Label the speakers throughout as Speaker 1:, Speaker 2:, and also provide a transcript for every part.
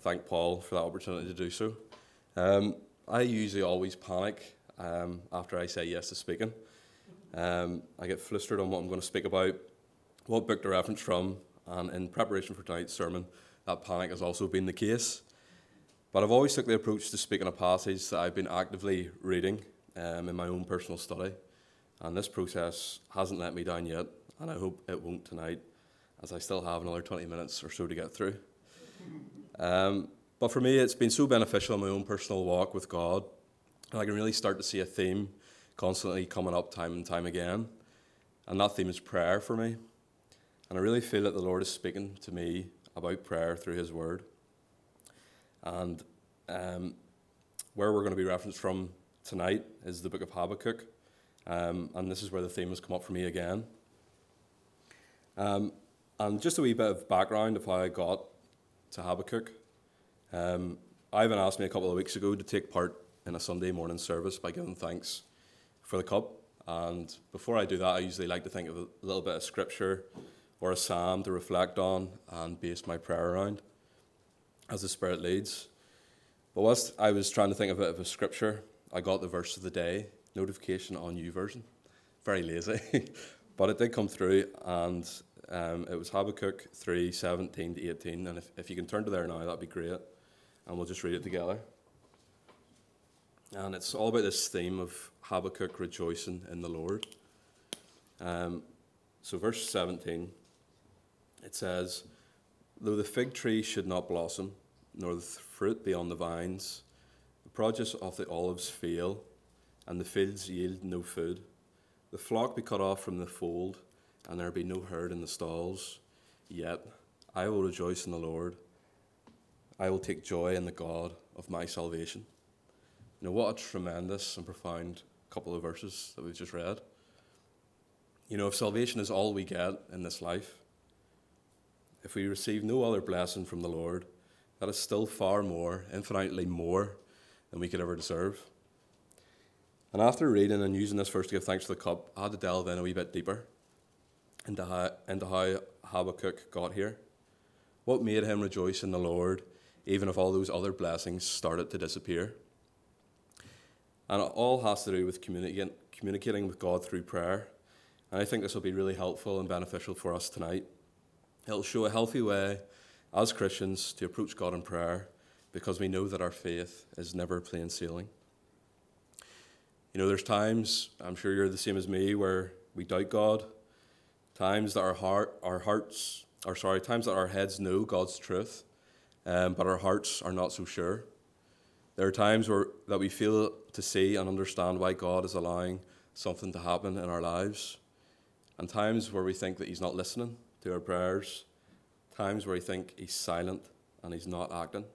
Speaker 1: thank Paul for that opportunity to do so. Um, I usually always panic um, after I say yes to speaking. Um, I get flustered on what I'm going to speak about, what book to reference from, and in preparation for tonight's sermon, that panic has also been the case. But I've always took the approach to speaking a passage that I've been actively reading um, in my own personal study, and this process hasn't let me down yet, and I hope it won't tonight, as I still have another 20 minutes or so to get through. Um, but for me, it's been so beneficial in my own personal walk with God. And I can really start to see a theme constantly coming up time and time again. And that theme is prayer for me. And I really feel that the Lord is speaking to me about prayer through His Word. And um, where we're going to be referenced from tonight is the book of Habakkuk. Um, and this is where the theme has come up for me again. Um, and just a wee bit of background of how I got to Habakkuk. Um, Ivan asked me a couple of weeks ago to take part in a Sunday morning service by giving thanks for the cup. And before I do that, I usually like to think of a little bit of scripture or a psalm to reflect on and base my prayer around as the Spirit leads. But whilst I was trying to think of a bit of a scripture, I got the verse of the day notification on YouVersion. Very lazy, but it did come through, and um, it was Habakkuk 3 17 to 18. And if, if you can turn to there now, that'd be great. And we'll just read it together. And it's all about this theme of Habakkuk rejoicing in the Lord. Um, so, verse 17, it says, Though the fig tree should not blossom, nor the fruit be on the vines, the produce of the olives fail, and the fields yield no food, the flock be cut off from the fold, and there be no herd in the stalls. Yet I will rejoice in the Lord. I will take joy in the God of my salvation. You know, what a tremendous and profound couple of verses that we've just read. You know, if salvation is all we get in this life, if we receive no other blessing from the Lord, that is still far more, infinitely more, than we could ever deserve. And after reading and using this verse to give thanks for the cup, I had to delve in a wee bit deeper into how, into how Habakkuk got here. What made him rejoice in the Lord, even if all those other blessings started to disappear? And it all has to do with communicating, communicating with God through prayer. And I think this will be really helpful and beneficial for us tonight. It'll show a healthy way as Christians to approach God in prayer because we know that our faith is never plain sailing. You know, there's times, I'm sure you're the same as me, where we doubt God, times that our heart, our hearts, or sorry, times that our heads know God's truth, um, but our hearts are not so sure. There are times where that we fail to see and understand why God is allowing something to happen in our lives, and times where we think that He's not listening to our prayers, times where we think He's silent and He's not acting.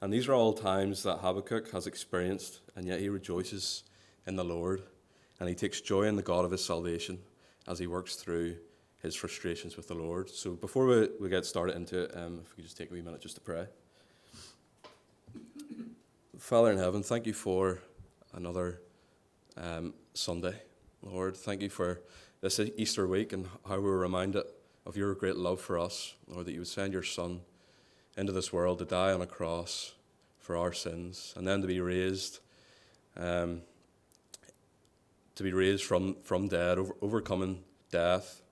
Speaker 1: And these are all times that Habakkuk has experienced, and yet he rejoices in the Lord, and he takes joy in the God of his salvation as he works through his frustrations with the Lord. So before we, we get started into it, um, if we could just take a wee minute just to pray. Father in heaven, thank you for another um, Sunday. Lord, thank you for this Easter week and how we were reminded of your great love for us. Lord, that you would send your Son into this world to die on a cross for our sins and then to be raised. Um, to be raised from, from dead, over, overcoming death,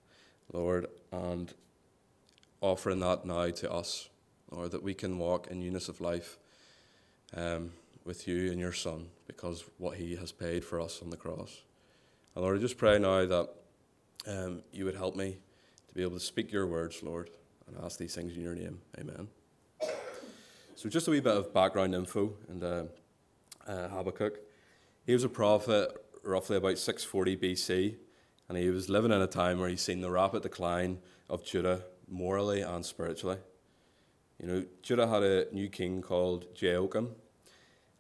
Speaker 1: Lord, and offering that now to us, Lord, that we can walk in newness of life um, with you and your Son because what He has paid for us on the cross. And Lord, I just pray now that um, you would help me to be able to speak your words, Lord, and ask these things in your name. Amen. So, just a wee bit of background info into uh, Habakkuk. He was a prophet roughly about 640 BC, and he was living in a time where he's seen the rapid decline of Judah morally and spiritually. You know, Judah had a new king called Jehoiakim,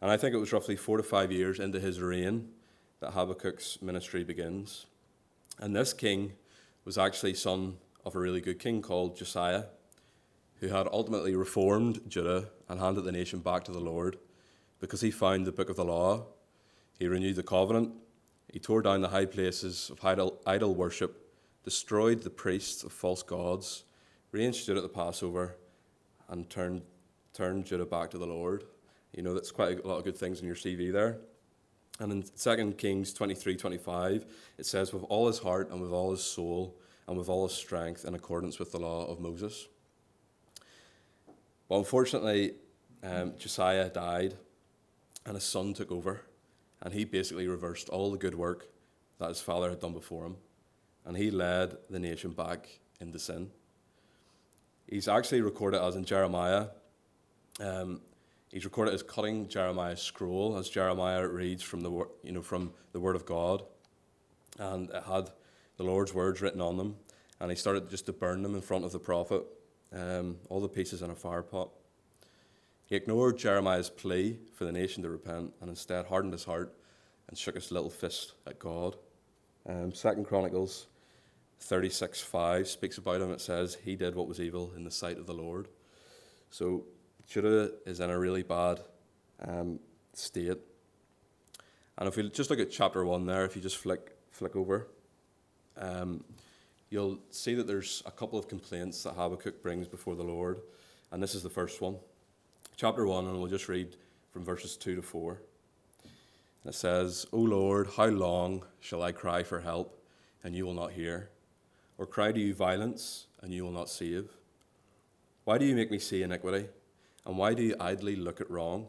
Speaker 1: and I think it was roughly four to five years into his reign that Habakkuk's ministry begins. And this king was actually son of a really good king called Josiah, who had ultimately reformed Judah and handed the nation back to the Lord because he found the book of the law. He renewed the covenant he tore down the high places of idol, idol worship, destroyed the priests of false gods, reinstituted the Passover, and turned turn Judah back to the Lord. You know, that's quite a lot of good things in your CV there. And in 2 Kings 23 25, it says, with all his heart and with all his soul and with all his strength in accordance with the law of Moses. But unfortunately, um, Josiah died and his son took over, and he basically reversed all the good work that his father had done before him, and he led the nation back into sin. He's actually recorded as in Jeremiah. Um, he's recorded as cutting Jeremiah's scroll, as Jeremiah reads from the you know from the Word of God, and it had the Lord's words written on them, and he started just to burn them in front of the prophet, um, all the pieces in a fire pot. He ignored Jeremiah's plea for the nation to repent, and instead hardened his heart and shook his little fist at God. Um, Second Chronicles 36 5 speaks about him. It says, He did what was evil in the sight of the Lord. So Judah is in a really bad um, state. And if we just look at chapter 1 there, if you just flick, flick over, um, you'll see that there's a couple of complaints that Habakkuk brings before the Lord. And this is the first one. Chapter 1, and we'll just read from verses 2 to 4. And it says, O Lord, how long shall I cry for help, and you will not hear? or cry to you violence, and you will not save? Why do you make me see iniquity? And why do you idly look at wrong?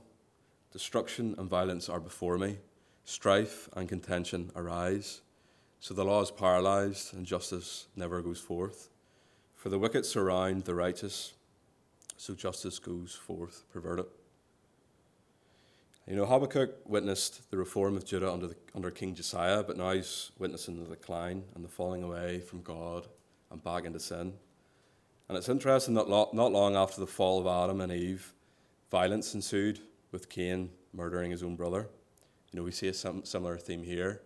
Speaker 1: Destruction and violence are before me, strife and contention arise. So the law is paralyzed, and justice never goes forth. For the wicked surround the righteous, so justice goes forth perverted. You know, Habakkuk witnessed the reform of Judah under, the, under King Josiah, but now he's witnessing the decline and the falling away from God and back into sin. And it's interesting that not long after the fall of Adam and Eve, violence ensued with Cain murdering his own brother. You know, we see a similar theme here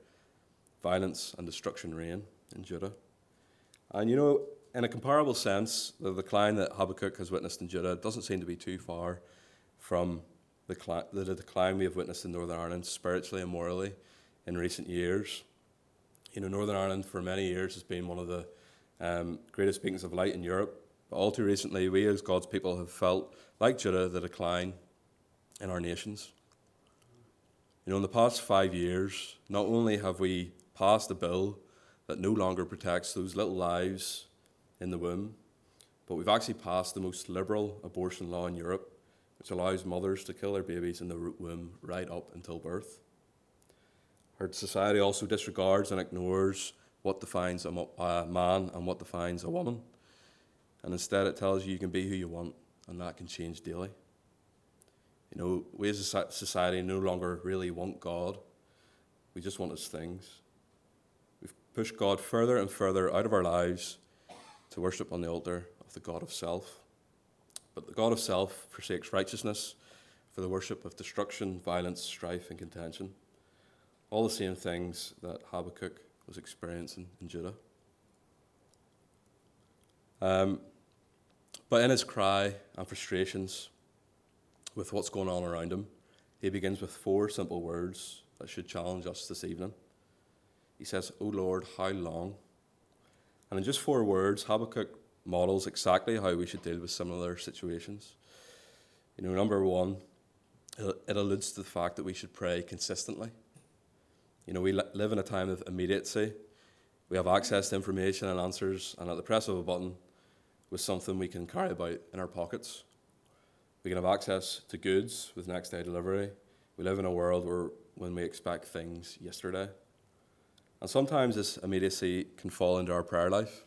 Speaker 1: violence and destruction reign in Judah. And you know, in a comparable sense, the decline that Habakkuk has witnessed in Judah doesn't seem to be too far from the, the decline we have witnessed in Northern Ireland spiritually and morally in recent years. You know, Northern Ireland for many years has been one of the um, greatest beacons of light in Europe. But all too recently, we as God's people have felt, like Judah, the decline in our nations. You know, in the past five years, not only have we passed a bill that no longer protects those little lives in the womb, but we've actually passed the most liberal abortion law in Europe which allows mothers to kill their babies in the womb right up until birth. Our society also disregards and ignores what defines a man and what defines a woman. And instead, it tells you you can be who you want, and that can change daily. You know, we as a society no longer really want God, we just want His things. We've pushed God further and further out of our lives to worship on the altar of the God of self. But the God of self forsakes righteousness for the worship of destruction, violence, strife, and contention. All the same things that Habakkuk was experiencing in Judah. Um, but in his cry and frustrations with what's going on around him, he begins with four simple words that should challenge us this evening. He says, O Lord, how long? And in just four words, Habakkuk models exactly how we should deal with similar situations. You know, number one, it alludes to the fact that we should pray consistently. You know, we live in a time of immediacy. We have access to information and answers, and at the press of a button, with something we can carry about in our pockets. We can have access to goods with next day delivery. We live in a world where when we expect things yesterday. And sometimes this immediacy can fall into our prayer life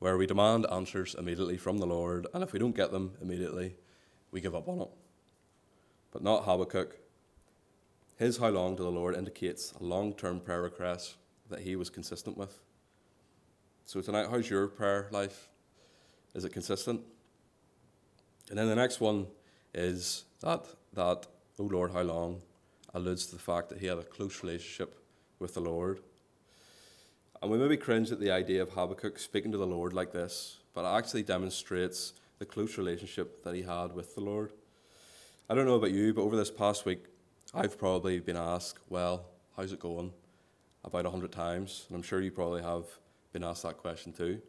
Speaker 1: where we demand answers immediately from the Lord, and if we don't get them immediately, we give up on it. But not Habakkuk. His how long to the Lord indicates a long term prayer request that he was consistent with. So, tonight, how's your prayer life? Is it consistent? And then the next one is that, that oh Lord, how long, alludes to the fact that he had a close relationship with the Lord. And we maybe cringe at the idea of Habakkuk speaking to the Lord like this, but it actually demonstrates the close relationship that he had with the Lord. I don't know about you, but over this past week, I've probably been asked, Well, how's it going? about a hundred times, and I'm sure you probably have been asked that question too.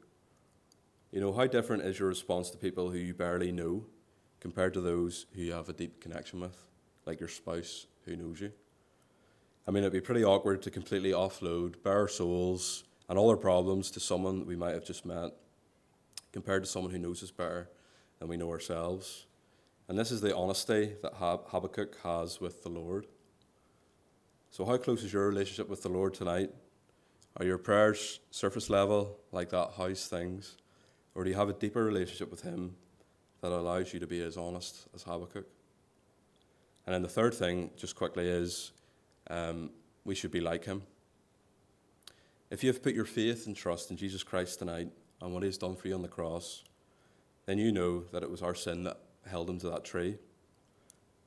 Speaker 1: You know, how different is your response to people who you barely know compared to those who you have a deep connection with, like your spouse who knows you. I mean, it'd be pretty awkward to completely offload bare souls and all our problems to someone we might have just met, compared to someone who knows us better than we know ourselves. And this is the honesty that Habakkuk has with the Lord. So, how close is your relationship with the Lord tonight? Are your prayers surface level, like that house things? Or do you have a deeper relationship with Him that allows you to be as honest as Habakkuk? And then the third thing, just quickly, is um, we should be like Him. If you have put your faith and trust in Jesus Christ tonight and what He has done for you on the cross, then you know that it was our sin that held Him to that tree.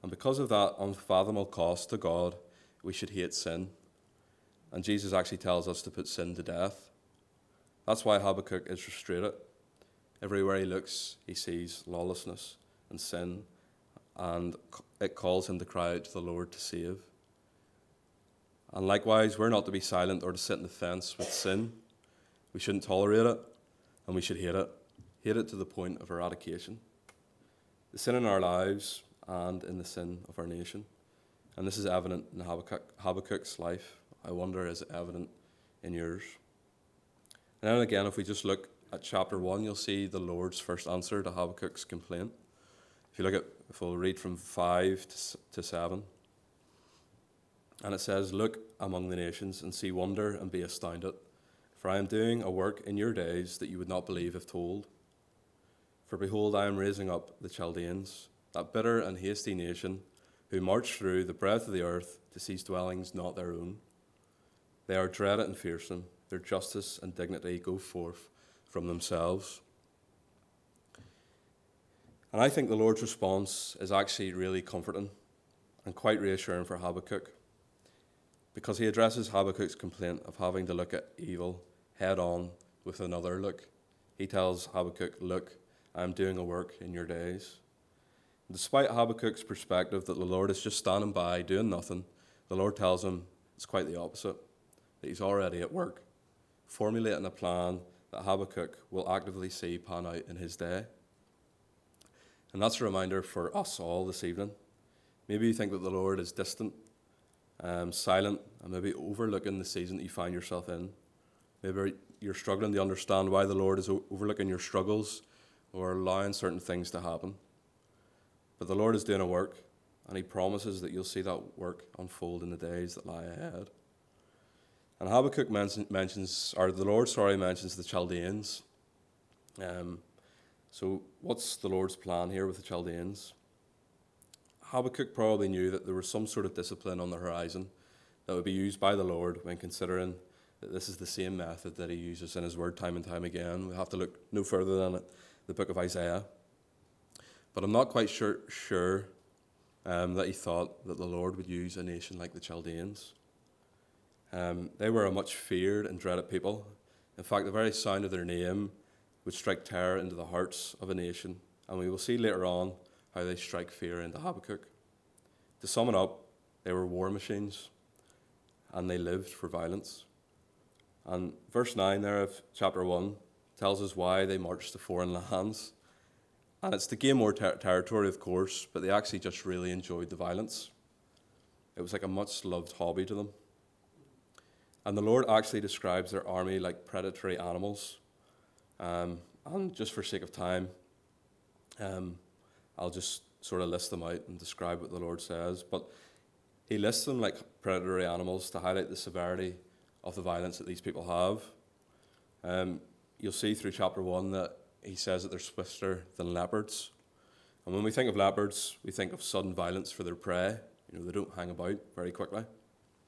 Speaker 1: And because of that unfathomable cost to God, we should hate sin. And Jesus actually tells us to put sin to death. That's why Habakkuk is frustrated. Everywhere he looks, he sees lawlessness and sin, and it calls him to cry out to the Lord to save. And likewise, we're not to be silent or to sit in the fence with sin. We shouldn't tolerate it, and we should hate it. Hate it to the point of eradication. The sin in our lives and in the sin of our nation. And this is evident in Habakkuk, Habakkuk's life. I wonder, is it evident in yours? And then again, if we just look at chapter 1, you'll see the Lord's first answer to Habakkuk's complaint. If you look at, if we'll read from 5 to 7, and it says, Look among the nations and see wonder and be astounded, for I am doing a work in your days that you would not believe if told. For behold, I am raising up the Chaldeans, that bitter and hasty nation who march through the breadth of the earth to seize dwellings not their own. They are dreaded and fearsome. Their justice and dignity go forth from themselves. And I think the Lord's response is actually really comforting and quite reassuring for Habakkuk because he addresses Habakkuk's complaint of having to look at evil head on with another look. He tells Habakkuk, Look, I am doing a work in your days. Despite Habakkuk's perspective that the Lord is just standing by doing nothing, the Lord tells him it's quite the opposite, that he's already at work, formulating a plan that Habakkuk will actively see pan out in his day. And that's a reminder for us all this evening. Maybe you think that the Lord is distant, um, silent, and maybe overlooking the season that you find yourself in. Maybe you're struggling to understand why the Lord is overlooking your struggles or allowing certain things to happen. But the Lord is doing a work, and He promises that you'll see that work unfold in the days that lie ahead. And Habakkuk mentions, or the Lord, sorry, mentions the Chaldeans. Um, so, what's the Lord's plan here with the Chaldeans? Habakkuk probably knew that there was some sort of discipline on the horizon that would be used by the Lord when considering that this is the same method that he uses in his word time and time again. We have to look no further than the book of Isaiah. But I'm not quite sure, sure um, that he thought that the Lord would use a nation like the Chaldeans. Um, they were a much feared and dreaded people. In fact, the very sound of their name would strike terror into the hearts of a nation. And we will see later on how they strike fear into Habakkuk. To sum it up, they were war machines and they lived for violence. And verse 9 there of chapter 1 tells us why they marched to foreign lands. And it's to gain more ter- territory, of course, but they actually just really enjoyed the violence. It was like a much loved hobby to them. And the Lord actually describes their army like predatory animals. Um, and just for sake of time, um, I'll just sort of list them out and describe what the Lord says. But he lists them like predatory animals to highlight the severity of the violence that these people have. Um, you'll see through chapter 1 that he says that they're swifter than leopards. And when we think of leopards, we think of sudden violence for their prey. You know, they don't hang about very quickly.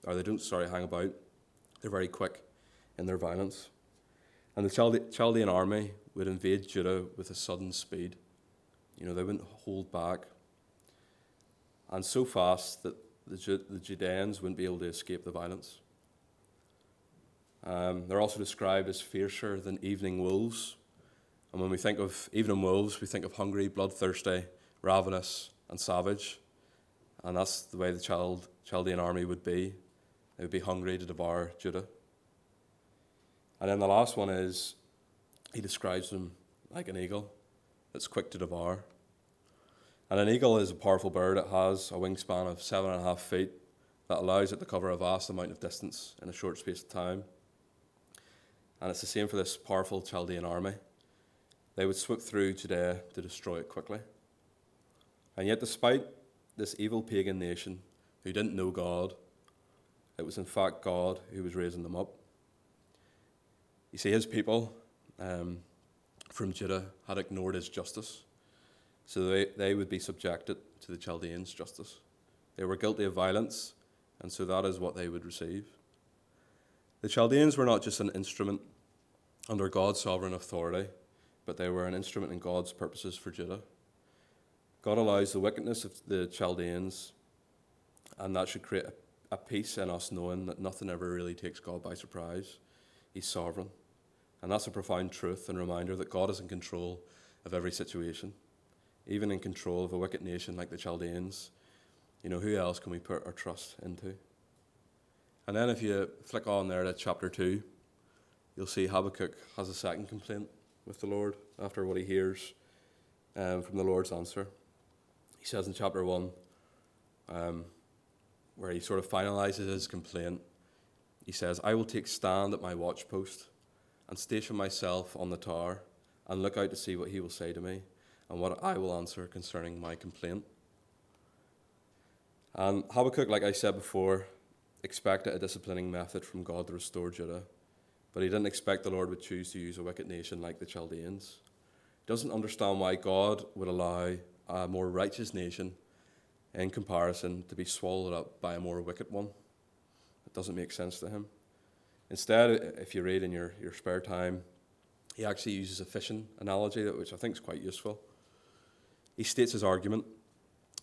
Speaker 1: Or they don't, sorry, hang about. They're very quick in their violence. And the Chalde- Chaldean army would invade Judah with a sudden speed. You know, they wouldn't hold back. And so fast that the, the Judeans wouldn't be able to escape the violence. Um, they're also described as fiercer than evening wolves. And when we think of evening wolves, we think of hungry, bloodthirsty, ravenous, and savage. And that's the way the Chald- Chaldean army would be. They would be hungry to devour Judah. And then the last one is he describes them like an eagle that's quick to devour. And an eagle is a powerful bird. It has a wingspan of seven and a half feet that allows it to cover a vast amount of distance in a short space of time. And it's the same for this powerful Chaldean army. They would swoop through Judea to destroy it quickly. And yet, despite this evil pagan nation who didn't know God, it was in fact God who was raising them up. You see, his people um, from Judah had ignored his justice, so they, they would be subjected to the Chaldeans' justice. They were guilty of violence, and so that is what they would receive. The Chaldeans were not just an instrument under God's sovereign authority, but they were an instrument in God's purposes for Judah. God allows the wickedness of the Chaldeans, and that should create a, a peace in us knowing that nothing ever really takes God by surprise. He's sovereign. And that's a profound truth and reminder that God is in control of every situation, even in control of a wicked nation like the Chaldeans. You know, who else can we put our trust into? And then if you flick on there to chapter 2, you'll see Habakkuk has a second complaint with the Lord after what he hears um, from the Lord's answer. He says in chapter 1, um, where he sort of finalizes his complaint, he says, I will take stand at my watchpost and station myself on the tower and look out to see what he will say to me and what I will answer concerning my complaint. And Habakkuk, like I said before, expected a disciplining method from God to restore Judah, but he didn't expect the Lord would choose to use a wicked nation like the Chaldeans. He doesn't understand why God would allow a more righteous nation in comparison to be swallowed up by a more wicked one. It doesn't make sense to him. Instead, if you read in your, your spare time, he actually uses a fishing analogy, which I think is quite useful. He states his argument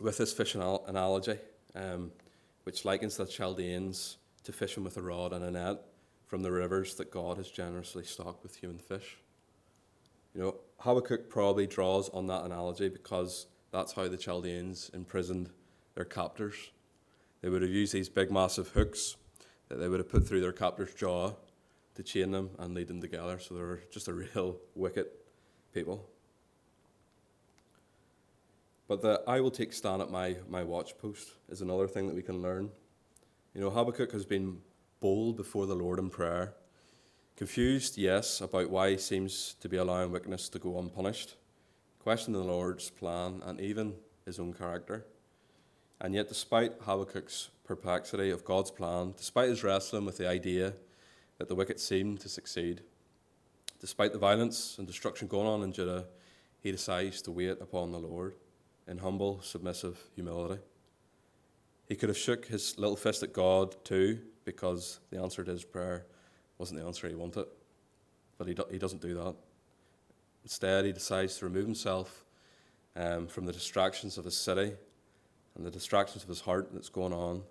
Speaker 1: with this fishing analogy, um, which likens the Chaldeans to fishing with a rod and a net from the rivers that God has generously stocked with human fish. You know, Habakkuk probably draws on that analogy because that's how the Chaldeans imprisoned their captors. They would have used these big, massive hooks that they would have put through their captor's jaw to chain them and lead them together. So they were just a real wicked people. But the I will take stand at my, my watch post is another thing that we can learn. You know, Habakkuk has been bold before the Lord in prayer. Confused, yes, about why he seems to be allowing wickedness to go unpunished. Questioning the Lord's plan and even his own character. And yet, despite Habakkuk's perplexity of God's plan, despite his wrestling with the idea that the wicked seem to succeed, despite the violence and destruction going on in Judah, he decides to wait upon the Lord in humble, submissive humility. He could have shook his little fist at God too, because the answer to his prayer wasn't the answer he wanted. But he, do, he doesn't do that. Instead, he decides to remove himself um, from the distractions of his city and the distractions of his heart that's going on,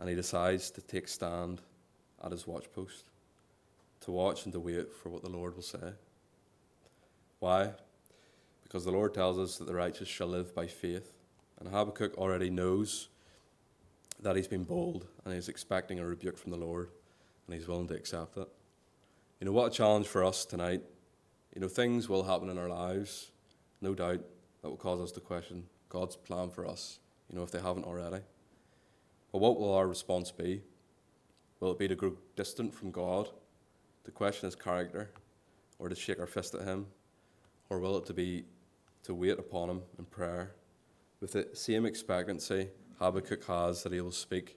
Speaker 1: and he decides to take stand at his watchpost, to watch and to wait for what the Lord will say. Why? Because the Lord tells us that the righteous shall live by faith, and Habakkuk already knows that he's been bold and he's expecting a rebuke from the Lord, and he's willing to accept it. You know, what a challenge for us tonight. You know, things will happen in our lives, no doubt, that will cause us to question God's plan for us you know, if they haven't already. But what will our response be? Will it be to grow distant from God, to question his character, or to shake our fist at him? Or will it to be to wait upon him in prayer with the same expectancy Habakkuk has that he will speak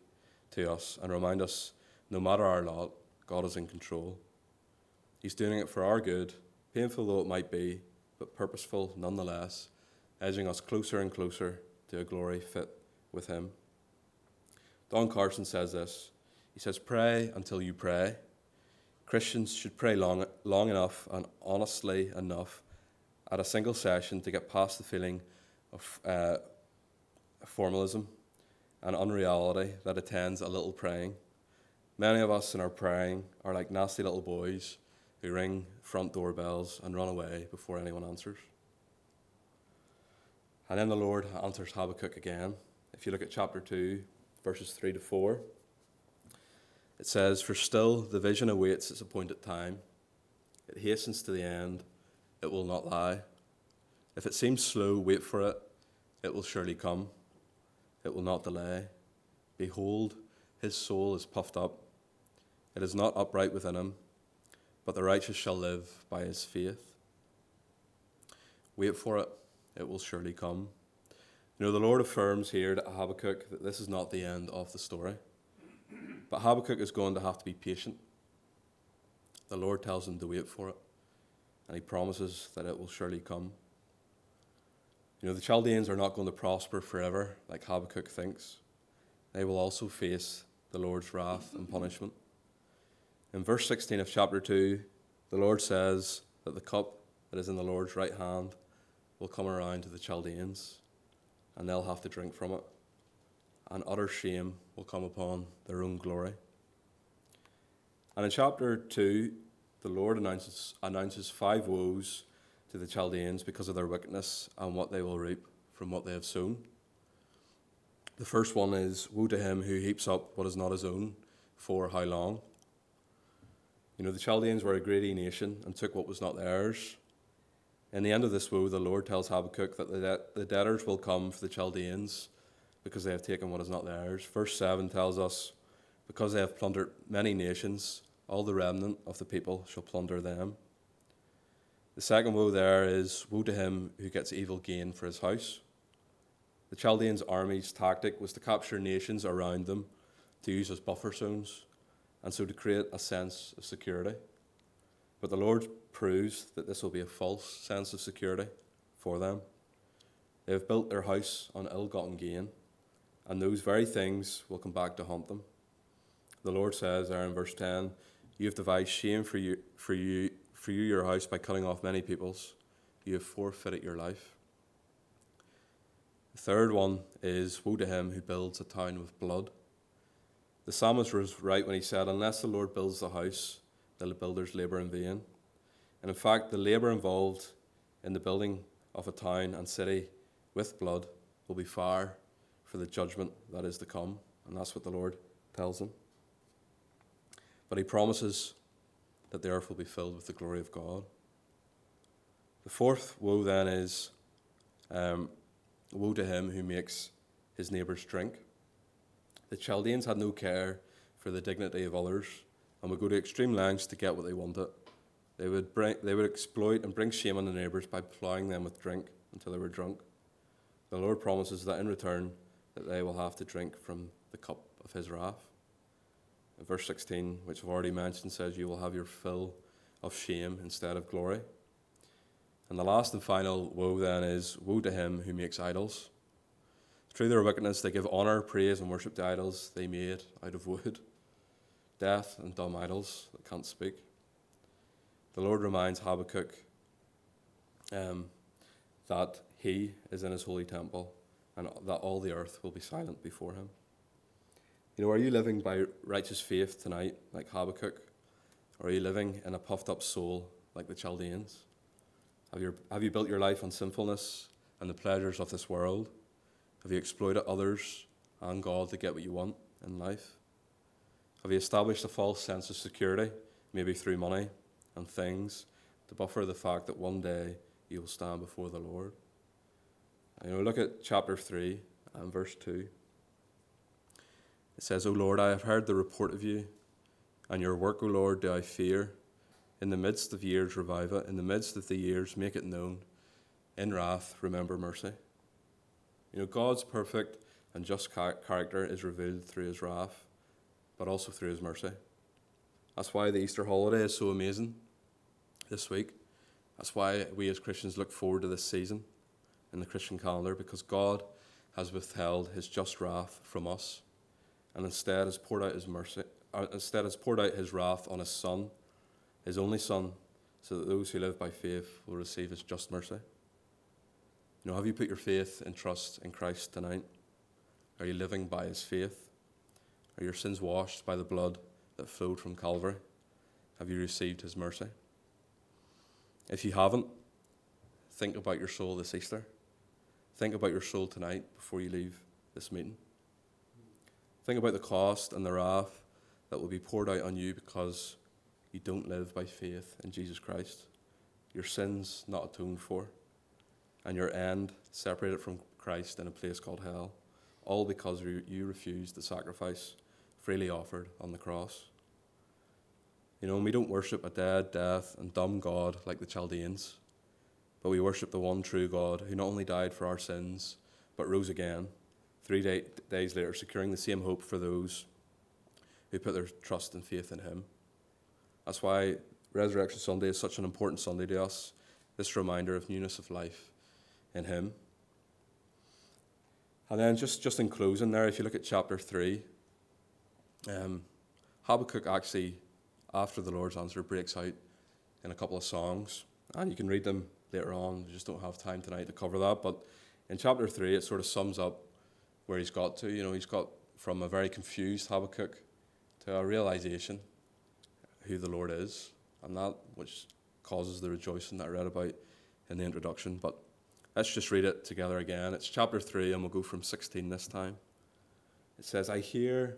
Speaker 1: to us and remind us no matter our lot, God is in control. He's doing it for our good, painful though it might be, but purposeful nonetheless, edging us closer and closer to a glory fit with Him. Don Carson says this. He says, Pray until you pray. Christians should pray long, long enough and honestly enough at a single session to get past the feeling of uh, formalism and unreality that attends a little praying. Many of us in our praying are like nasty little boys who ring front doorbells and run away before anyone answers. And then the Lord answers Habakkuk again. If you look at chapter 2, verses 3 to 4, it says, For still the vision awaits its appointed time. It hastens to the end, it will not lie. If it seems slow, wait for it, It will surely come, it will not delay. Behold, his soul is puffed up. It is not upright within him, but the righteous shall live by his faith. Wait for it, it will surely come. You know, the Lord affirms here to Habakkuk that this is not the end of the story. But Habakkuk is going to have to be patient. The Lord tells him to wait for it, and he promises that it will surely come. You know, the Chaldeans are not going to prosper forever like Habakkuk thinks. They will also face the Lord's wrath and punishment. In verse 16 of chapter 2, the Lord says that the cup that is in the Lord's right hand will come around to the Chaldeans, and they'll have to drink from it. And utter shame will come upon their own glory. And in chapter 2, the Lord announces, announces five woes to the Chaldeans because of their wickedness and what they will reap from what they have sown. The first one is Woe to him who heaps up what is not his own, for how long? You know, the Chaldeans were a greedy nation and took what was not theirs. In the end of this woe, the Lord tells Habakkuk that the, the debtors will come for the Chaldeans because they have taken what is not theirs. Verse 7 tells us, Because they have plundered many nations, all the remnant of the people shall plunder them. The second woe there is Woe to him who gets evil gain for his house. The Chaldeans' army's tactic was to capture nations around them to use as buffer zones and so to create a sense of security. But the Lord proves that this will be a false sense of security for them. They have built their house on ill gotten gain, and those very things will come back to haunt them. The Lord says there in verse 10 You have devised shame for you, for you, for you your house by cutting off many peoples. You have forfeited your life. The third one is Woe to him who builds a town with blood. The psalmist was right when he said, Unless the Lord builds the house, the builders labour in vain. And in fact, the labour involved in the building of a town and city with blood will be far for the judgment that is to come. And that's what the Lord tells them. But he promises that the earth will be filled with the glory of God. The fourth woe then is um, woe to him who makes his neighbours drink. The Chaldeans had no care for the dignity of others and would go to extreme lengths to get what they wanted. They would, bring, they would exploit and bring shame on the neighbours by plying them with drink until they were drunk. The Lord promises that in return that they will have to drink from the cup of his wrath. In verse 16, which I've already mentioned, says, You will have your fill of shame instead of glory. And the last and final woe then is Woe to him who makes idols. Through their wickedness, they give honor, praise, and worship to idols they made out of wood, death, and dumb idols that can't speak. The Lord reminds Habakkuk um, that he is in his holy temple and that all the earth will be silent before him. You know, are you living by righteous faith tonight, like Habakkuk? Or are you living in a puffed up soul, like the Chaldeans? Have you, have you built your life on sinfulness and the pleasures of this world? Have you exploited others and God to get what you want in life? Have you established a false sense of security, maybe through money and things, to buffer the fact that one day you will stand before the Lord? You know, look at chapter 3 and verse 2. It says, O Lord, I have heard the report of you, and your work, O Lord, do I fear. In the midst of years, revive it. In the midst of the years, make it known. In wrath, remember mercy. You know, God's perfect and just character is revealed through his wrath, but also through his mercy. That's why the Easter holiday is so amazing this week. That's why we as Christians look forward to this season in the Christian calendar, because God has withheld his just wrath from us and instead has poured out his mercy, uh, instead has poured out his wrath on his Son, his only Son, so that those who live by faith will receive his just mercy. You know, have you put your faith and trust in Christ tonight? Are you living by his faith? Are your sins washed by the blood that flowed from Calvary? Have you received his mercy? If you haven't, think about your soul this Easter. Think about your soul tonight before you leave this meeting. Think about the cost and the wrath that will be poured out on you because you don't live by faith in Jesus Christ. Your sins not atoned for and your end separated from Christ in a place called hell, all because you refused the sacrifice freely offered on the cross. You know, we don't worship a dead, death, and dumb God like the Chaldeans, but we worship the one true God who not only died for our sins, but rose again three day, days later, securing the same hope for those who put their trust and faith in Him. That's why Resurrection Sunday is such an important Sunday to us, this reminder of newness of life in Him. And then, just, just in closing, there, if you look at chapter 3, um, Habakkuk actually, after the Lord's answer, breaks out in a couple of songs. And you can read them later on. We just don't have time tonight to cover that. But in chapter 3, it sort of sums up where he's got to. You know, he's got from a very confused Habakkuk to a realization who the Lord is, and that which causes the rejoicing that I read about in the introduction. But let's just read it together again. It's chapter 3, and we'll go from 16 this time. It says, I hear,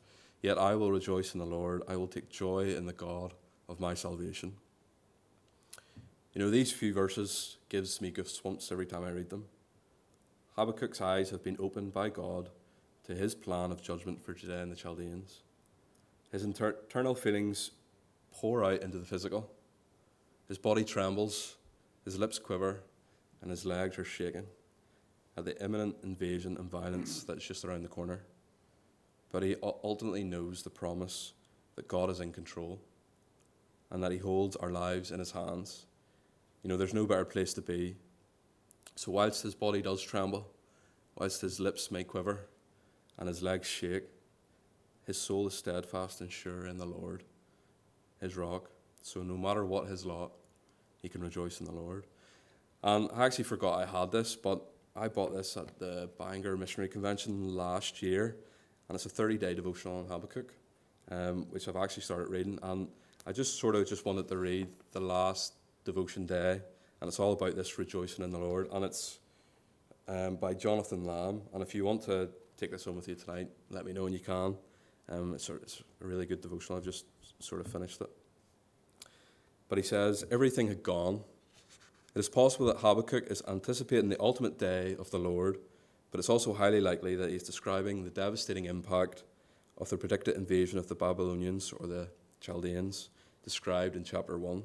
Speaker 1: Yet I will rejoice in the Lord. I will take joy in the God of my salvation. You know, these few verses gives me goosebumps every time I read them. Habakkuk's eyes have been opened by God to his plan of judgment for Judah and the Chaldeans. His inter- internal feelings pour out into the physical. His body trembles, his lips quiver, and his legs are shaking at the imminent invasion and violence that's just around the corner. But he ultimately knows the promise that God is in control and that he holds our lives in his hands. You know, there's no better place to be. So, whilst his body does tremble, whilst his lips may quiver and his legs shake, his soul is steadfast and sure in the Lord, his rock. So no matter what his lot, he can rejoice in the Lord. And I actually forgot I had this, but I bought this at the Bangor Missionary Convention last year, and it's a 30 day devotional on Habakkuk, um, which I've actually started reading. And I just sort of just wanted to read the last devotion day, and it's all about this rejoicing in the Lord. And it's um, by Jonathan Lamb. And if you want to take this home with you tonight, let me know when you can. Um, it's, it's a really good devotional. I've just sort of finished it. But he says, Everything had gone. It is possible that Habakkuk is anticipating the ultimate day of the Lord, but it's also highly likely that he's describing the devastating impact of the predicted invasion of the Babylonians or the Chaldeans described in chapter 1.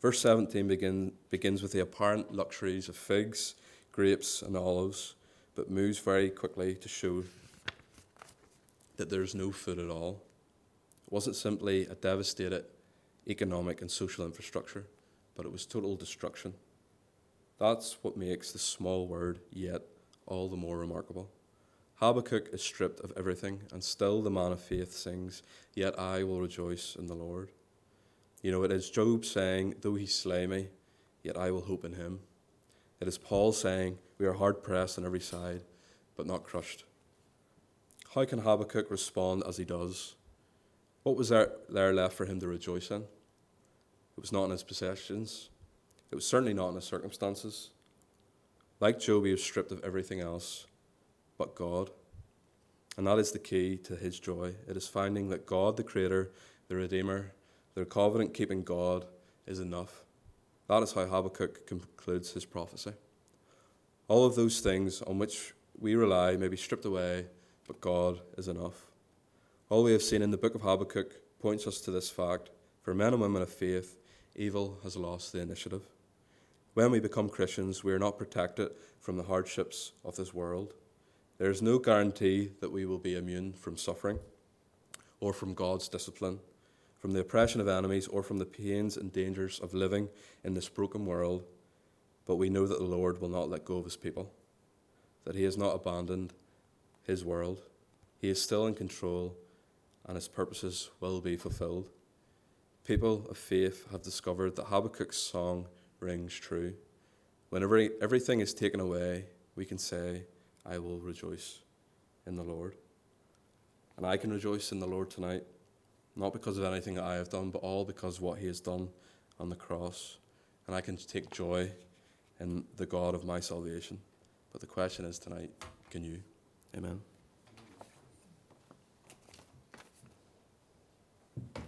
Speaker 1: Verse 17 begin, begins with the apparent luxuries of figs, grapes, and olives, but moves very quickly to show that there's no food at all. It wasn't simply a devastated economic and social infrastructure, but it was total destruction. That's what makes the small word yet all the more remarkable. Habakkuk is stripped of everything, and still the man of faith sings, Yet I will rejoice in the Lord. You know, it is Job saying, Though he slay me, yet I will hope in him. It is Paul saying, We are hard pressed on every side, but not crushed. How can Habakkuk respond as he does? What was there, there left for him to rejoice in? It was not in his possessions. It was certainly not in his circumstances. Like Job, he was stripped of everything else but God. And that is the key to his joy. It is finding that God, the Creator, the Redeemer, the covenant keeping God, is enough. That is how Habakkuk concludes his prophecy. All of those things on which we rely may be stripped away but God is enough. All we have seen in the book of Habakkuk points us to this fact for men and women of faith, evil has lost the initiative. When we become Christians, we are not protected from the hardships of this world. There is no guarantee that we will be immune from suffering or from God's discipline, from the oppression of enemies, or from the pains and dangers of living in this broken world. But we know that the Lord will not let go of his people, that he has not abandoned his world. He is still in control, and his purposes will be fulfilled. People of faith have discovered that Habakkuk's song rings true. Whenever everything is taken away, we can say, I will rejoice in the Lord. And I can rejoice in the Lord tonight, not because of anything that I have done, but all because what He has done on the cross. And I can take joy in the God of my salvation. But the question is tonight can you? Amen.